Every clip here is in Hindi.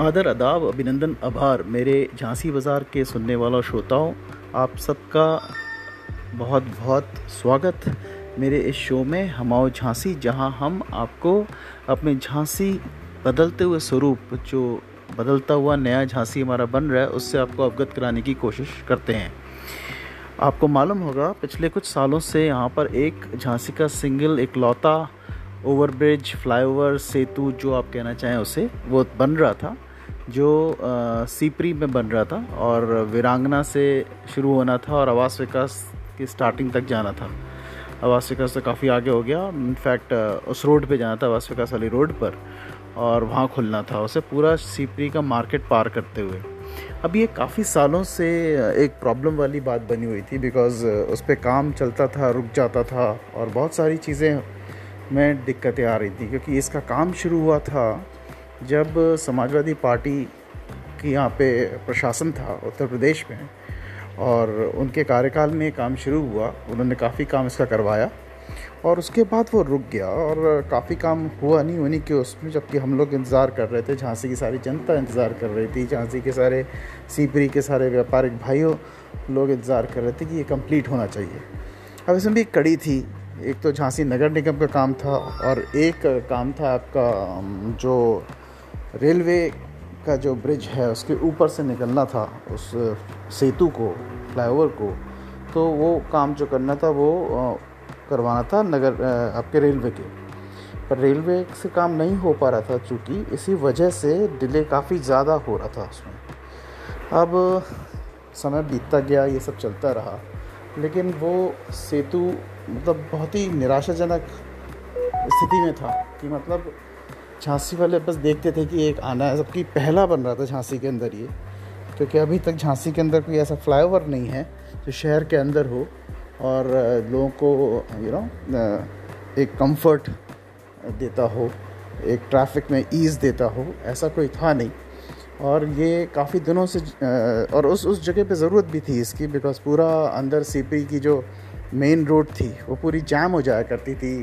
आदर अदाब अभिनंदन, आभार। मेरे झांसी बाज़ार के सुनने वाला श्रोताओं, आप सबका बहुत बहुत स्वागत। मेरे इस शो में हमाओ झांसी, जहाँ हम आपको अपने झांसी बदलते हुए स्वरूप, जो बदलता हुआ नया झांसी हमारा बन रहा है, उससे आपको अवगत कराने की कोशिश करते हैं। आपको मालूम होगा, पिछले कुछ सालों से यहाँ पर एक झांसी का सिंगल, एक लौता ओवरब्रिज, फ्लाईओवर, सेतु, जो आप कहना चाहें उसे, वो बन रहा था। जो सीपरी में बन रहा था और वीरांगना से शुरू होना था और आवास विकास की स्टार्टिंग तक जाना था। आवास विकास तो काफ़ी आगे हो गया। इनफैक्ट उस रोड पे जाना था, आवास विकास वाली रोड पर और वहाँ खुलना था। उसे पूरा सीपरी का मार्केट पार करते हुए। अब ये काफ़ी सालों से एक प्रॉब्लम वाली बात बनी हुई थी बिकॉज़ उस पर काम चलता था, रुक जाता था और बहुत सारी चीज़ें में दिक्कतें आ रही थी। क्योंकि इसका काम शुरू हुआ था जब समाजवादी पार्टी की यहाँ पे प्रशासन था उत्तर प्रदेश में और उनके कार्यकाल में काम शुरू हुआ, उन्होंने काफ़ी काम इसका करवाया और उसके बाद वो रुक गया और काफ़ी काम हुआ नहीं होने के उसमें जबकि हम लोग इंतज़ार कर रहे थे, झांसी की सारी जनता इंतज़ार कर रही थी, झांसी के सारे सीपरी के सारे व्यापारिक भाइयों लोग इंतज़ार कर रहे थे कि ये कंप्लीट होना चाहिए। अब इसमें भी कड़ी थी, एक तो झांसी नगर निगम का काम था और एक काम था आपका, जो रेलवे का जो ब्रिज है, उसके ऊपर से निकलना था, उस सेतु को, फ्लाईओवर को तो वो काम जो करना था, वो करवाना था नगर आपके रेलवे के। पर रेलवे से काम नहीं हो पा रहा था चूँकि इसी वजह से डिले काफ़ी ज़्यादा हो रहा था उसमें। अब समय बीतता गया, ये सब चलता रहा, लेकिन वो सेतु मतलब बहुत ही निराशाजनक स्थिति में था कि मतलब झांसी वाले बस देखते थे कि एक आना है सबकी पहला बन रहा था झांसी के अंदर ये। क्योंकि अभी तक झांसी के अंदर कोई ऐसा फ्लाईओवर नहीं है जो शहर के अंदर हो और लोगों को यू नो एक कंफर्ट देता हो, एक ट्रैफ़िक में ईज़ देता हो, ऐसा कोई था नहीं। और ये काफ़ी दिनों से और उस उस जगह पे ज़रूरत भी थी इसकी बिकॉज़ पूरा अंदर सीपी की जो मेन रोड थी, वो पूरी जैम हो जाया करती थी।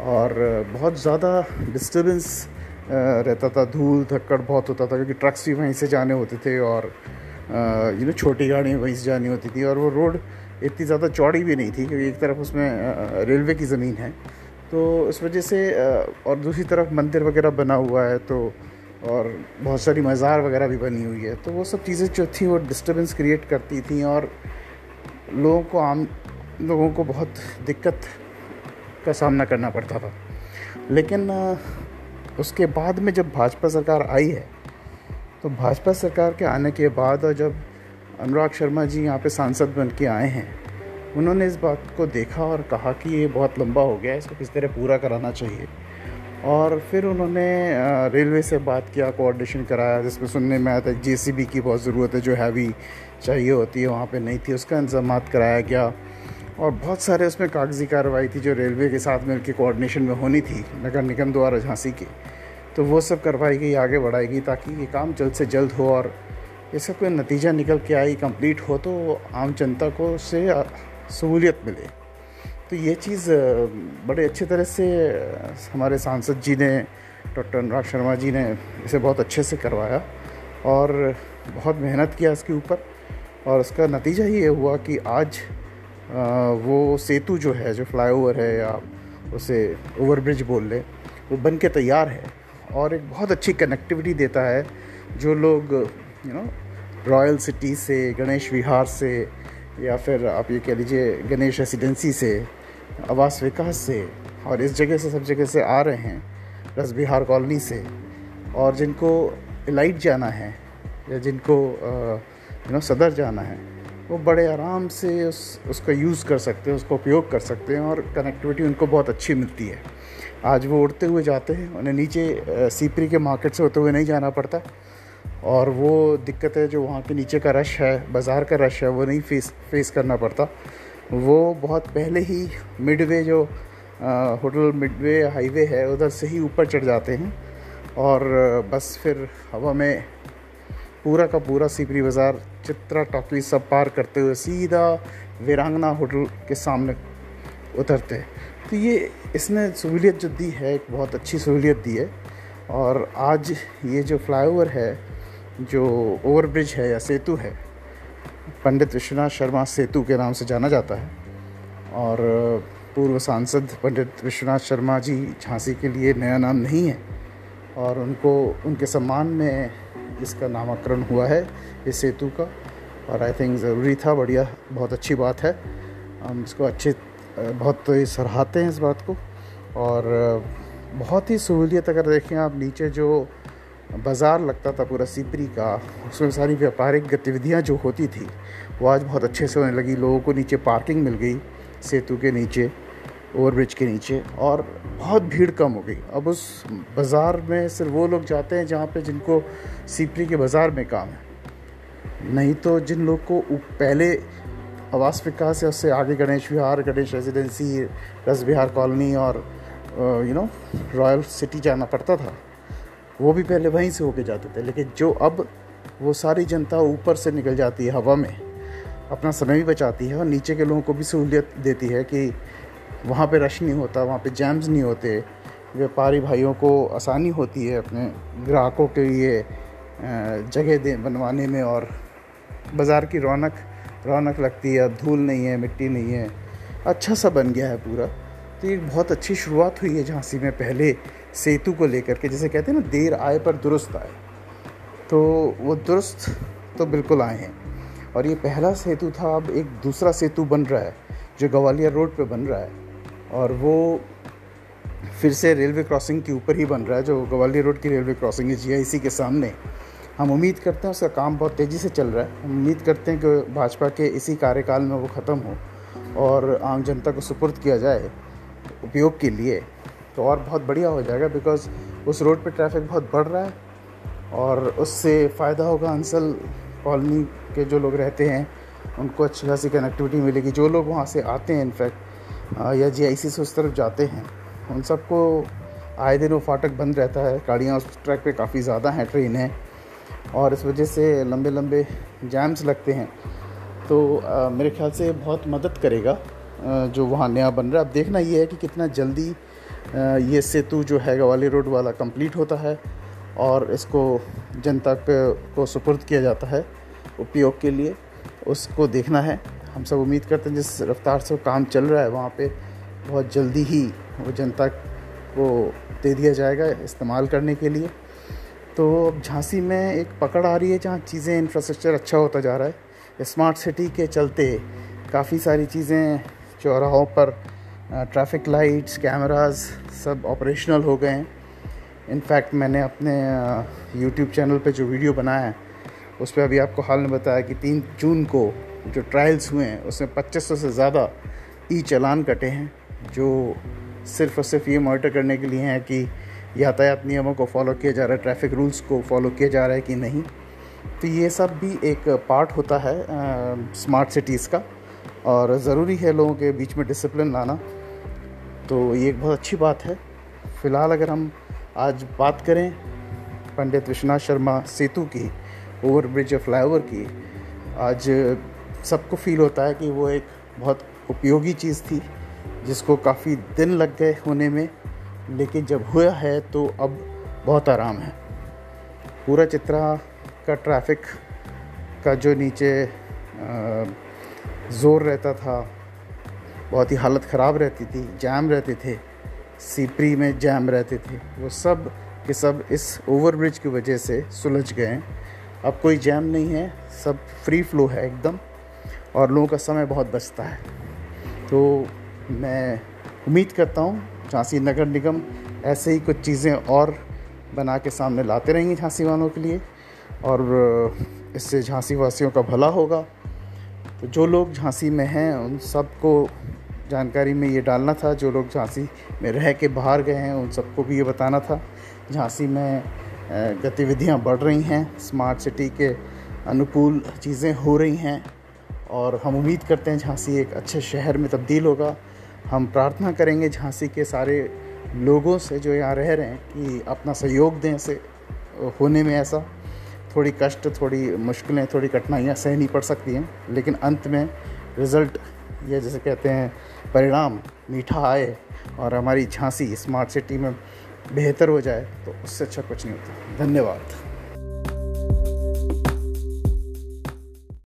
और बहुत ज़्यादा डिस्टर्बेंस रहता था, धूल, धक्कड़ बहुत होता था, क्योंकि ट्रक्स भी वहीं से जाने होते थे और यू नो छोटी गाड़ियाँ वहीं से जानी होती थी और वो रोड इतनी ज़्यादा चौड़ी भी नहीं थी क्योंकि एक तरफ़ उसमें रेलवे की ज़मीन है। तो इस वजह से और दूसरी तरफ़ मंदिर वगैरह बना हुआ है तो और बहुत सारी मज़ार वगैरह भी बनी हुई है। तो वो सब चीज़ें जो थी वो डिस्टर्बेंस क्रिएट करती थी और लोगों को आम, लोगों को बहुत दिक्कत का सामना करना पड़ता था। लेकिन उसके बाद में जब भाजपा सरकार आई है तो भाजपा सरकार के आने के बाद जब अनुराग शर्मा जी यहाँ पे सांसद बन के आए हैं, उन्होंने इस बात को देखा और कहा कि ये बहुत लंबा हो गया है, इसको किस तरह पूरा कराना चाहिए। और फिर उन्होंने रेलवे से बात किया, कोऑर्डिनेशन कराया, जिसमें सुनने में आया था, जेसीबी की बहुत ज़रूरत है, जो हैवी चाहिए होती है, वहाँ पे नहीं थी, उसका इंतज़ाम कराया गया। और बहुत सारे उसमें कागज़ी कार्रवाई थी जो रेलवे के साथ में मिलकर कोऑर्डिनेशन में होनी थी, नगर निगम द्वारा झांसी की। तो वो सब करवाई गई आगे बढ़ाई गई ताकि ये काम जल्द से जल्द हो और इसका कोई नतीजा निकल के आई कंप्लीट हो तो आम जनता को उससे सहूलियत मिले। तो ये चीज़ बड़े अच्छे तरह से हमारे सांसद जी ने, डॉक्टर अनुराग शर्मा जी ने इसे बहुत अच्छे से करवाया और बहुत मेहनत किया इसके ऊपर। और उसका नतीजा ये हुआ कि आज वो सेतु जो है, जो फ्लाईओवर है या उसे ओवरब्रिज बोल लें, वो बन के तैयार है और एक बहुत अच्छी कनेक्टिविटी देता है, जो लोग यू नो रॉयल सिटी से गणेश विहार से, या फिर आप ये कह लीजिए गणेश रेसिडेंसी से आवास विकास से, और इस जगह से सब जगह से आ रहे हैं रस बिहार कॉलोनी से, और जिनको इलाइट जाना है, या जिनको यू नो सदर जाना है। वो बड़े आराम से उस, उसका यूज़ कर सकते हैं, उसका उपयोग कर सकते हैं और कनेक्टिविटी उनको बहुत अच्छी मिलती है। आज वो उड़ते हुए जाते हैं, उन्हें नीचे सीपरी के मार्केट से होते हुए नहीं जाना पड़ता और वो दिक्कत है जो वहाँ के नीचे का रश है, बाज़ार का रश है, वो नहीं फेस फेस करना पड़ता। वो बहुत पहले ही मिडवे जो होटल मिडवे हाईवे है, उधर से ही ऊपर चढ़ जाते हैं और बस फिर हवा में पूरा का पूरा सीपरी बाज़ार चित्रा टॉकी सब पार करते हुए सीधा वीरांगना होटल के सामने उतरते तो ये इसने सहूलियत जो दी है, एक बहुत अच्छी सहूलियत दी है। और आज ये जो फ्लाईओवर है, जो ओवरब्रिज है या सेतु है, पंडित विश्वनाथ शर्मा सेतु के नाम से जाना जाता है। और पूर्व सांसद पंडित विश्वनाथ शर्मा जी झांसी के लिए नया नाम नहीं है। और उनको, उनके सम्मान में इसका नामकरण हुआ है इस सेतु का। और आई थिंक ज़रूरी था, बढ़िया, बहुत अच्छी बात है। हम इसको अच्छे बहुत तो सराहते हैं इस बात को। और बहुत ही सहूलियत अगर देखें आप, नीचे जो बाज़ार लगता था पूरा सिपरी का, उसमें सारी व्यापारिक गतिविधियाँ जो होती थी, वो आज बहुत अच्छे से होने लगी। लोगों को नीचे पार्किंग मिल गई सेतु के नीचे। ओवरब्रिज के नीचे और बहुत भीड़ कम हो गई। अब उस बाज़ार में सिर्फ़ वो लोग जाते हैं जहाँ पे जिनको सीपरी के बाज़ार में काम है। नहीं तो जिन लोग को पहले आवास विकास है उससे आगे गणेश विहार, गणेश रेजिडेंसी, रस बिहार कॉलोनी और यू नो रॉयल सिटी जाना पड़ता था, वो भी पहले वहीं से होके जाते थे। लेकिन जो अब वो सारी जनता ऊपर से निकल जाती है हवा में, अपना समय भी बचाती है और नीचे के लोगों को भी सहूलियत देती है कि वहाँ पे रश नहीं होता, वहाँ पे जैम्स नहीं होते। व्यापारी भाइयों को आसानी होती है अपने ग्राहकों के लिए जगह दे, बनवाने में और बाज़ार की रौनक रौनक लगती है, धूल नहीं है, मिट्टी नहीं है। अच्छा सा बन गया है पूरा। तो ये बहुत अच्छी शुरुआत हुई है झांसी में पहले सेतु को लेकर के, जैसे कहते हैं ना, देर आए पर दुरुस्त आए। तो वो दुरुस्त तो बिल्कुल आए हैं। और ये पहला सेतु था, अब एक दूसरा सेतु बन रहा है, जो ग्वालियर रोड पे बन रहा है। और वो फिर से रेलवे क्रॉसिंग के ऊपर ही बन रहा है, जो ग्वालियर रोड की रेलवे क्रॉसिंग है जीआईसी के सामने। हम उम्मीद करते हैं उसका काम बहुत तेज़ी से चल रहा है। हम उम्मीद करते हैं कि भाजपा के इसी कार्यकाल में वो ख़त्म हो और आम जनता को सुपुर्द किया जाए उपयोग के लिए। तो और बहुत बढ़िया हो जाएगा बिकॉज़ उस रोड पे ट्रैफ़िक बहुत बढ़ रहा है और उससे फ़ायदा होगा अंसल कॉलोनी के जो लोग रहते हैं, उनको अच्छी खासी कनेक्टिविटी मिलेगी। जो लोग वहाँ से आते हैं इनफैक्ट या जी आई सी से उस तरफ़ जाते हैं उन सबको आए दिन वो फाटक बंद रहता है। गाड़ियाँ उस ट्रैक पे काफ़ी ज़्यादा हैं ट्रेन ट्रेनें और इस वजह से लंबे लंबे जैम्स लगते हैं। तो आ, मेरे ख्याल से बहुत मदद करेगा आ, जो वहाँ नया बन रहा है। अब देखना ये है कि कितना जल्दी आ, ये सेतु जो है ग्वालियर रोड वाला कंप्लीट होता है और इसको जनता को सुपुर्द किया जाता है उपयोग के लिए। उसको देखना है। हम सब उम्मीद करते हैं जिस रफ्तार से काम चल रहा है, वहाँ पे बहुत जल्दी ही वो जनता को दे दिया जाएगा इस्तेमाल करने के लिए। तो अब झांसी में एक पकड़ आ रही है जहाँ चीज़ें इंफ्रास्ट्रक्चर अच्छा होता जा रहा है। स्मार्ट सिटी के चलते काफ़ी सारी चीज़ें, चौराहों पर ट्रैफ़िक लाइट्स कैमरास सब ऑपरेशनल हो गए हैं। इनफैक्ट मैंने अपने यूट्यूब चैनल पे जो वीडियो बनाया है, उस पर अभी आपको हाल में बताया कि तीन जून को जो ट्रायल्स हुए हैं उसमें पच्चीस से ज़्यादा ई चलान कटे हैं जो सिर्फ़ और सिर्फ़ ये मॉनिटर करने के लिए हैं कि यातायात नियमों को फॉलो किया जा रहा है ट्रैफ़िक रूल्स को फॉलो किया जा रहा है कि नहीं। तो ये सब भी एक पार्ट होता है आ, स्मार्ट सिटीज़ का। और ज़रूरी है लोगों के बीच में डिसिप्लिन लाना। तो ये एक बहुत अच्छी बात है। फ़िलहाल अगर हम आज बात करें पंडित विश्वनाथ शर्मा सेतु की ओवर ब्रिज फ्लाईओवर की आज सबको फील होता है कि वो एक बहुत उपयोगी चीज़ थी, जिसको काफ़ी दिन लग गए होने में, लेकिन जब हुआ है तो अब बहुत आराम है। पूरा चित्रा का ट्रैफ़िक का जो नीचे ज़ोर रहता था, बहुत ही हालत ख़राब रहती थी जैम रहते थे सीपरी में जैम रहते थे, वो सब के सब इस ओवरब्रिज की वजह से सुलझ गए अब कोई जैम नहीं है, सब फ्री फ्लो है एकदम। और लोगों का समय बहुत बचता है। तो मैं उम्मीद करता हूँ, झांसी नगर निगम ऐसे ही कुछ चीज़ें और बना के सामने लाते रहेंगे झांसी वालों के लिए और इससे झांसी वासियों का भला होगा। तो जो लोग झांसी में हैं, उन सबको जानकारी में ये डालना था, जो लोग झांसी में रह के बाहर गए हैं, उन सबको भी ये बताना था। झांसी में गतिविधियाँ बढ़ रही हैं, स्मार्ट सिटी के अनुकूल चीज़ें हो रही हैं। और हम उम्मीद करते हैं झांसी एक अच्छे शहर में तब्दील होगा। हम प्रार्थना करेंगे झांसी के सारे लोगों से जो यहाँ रह रहे हैं कि अपना सहयोग दें से होने में ऐसा। थोड़ी कष्ट, थोड़ी मुश्किलें, थोड़ी कठिनाइयाँ सहनी पड़ सकती हैं, लेकिन अंत में रिज़ल्ट, ये जैसे कहते हैं, परिणाम मीठा आए और हमारी झांसी स्मार्ट सिटी में बेहतर हो जाए तो उससे अच्छा कुछ नहीं होता। धन्यवाद।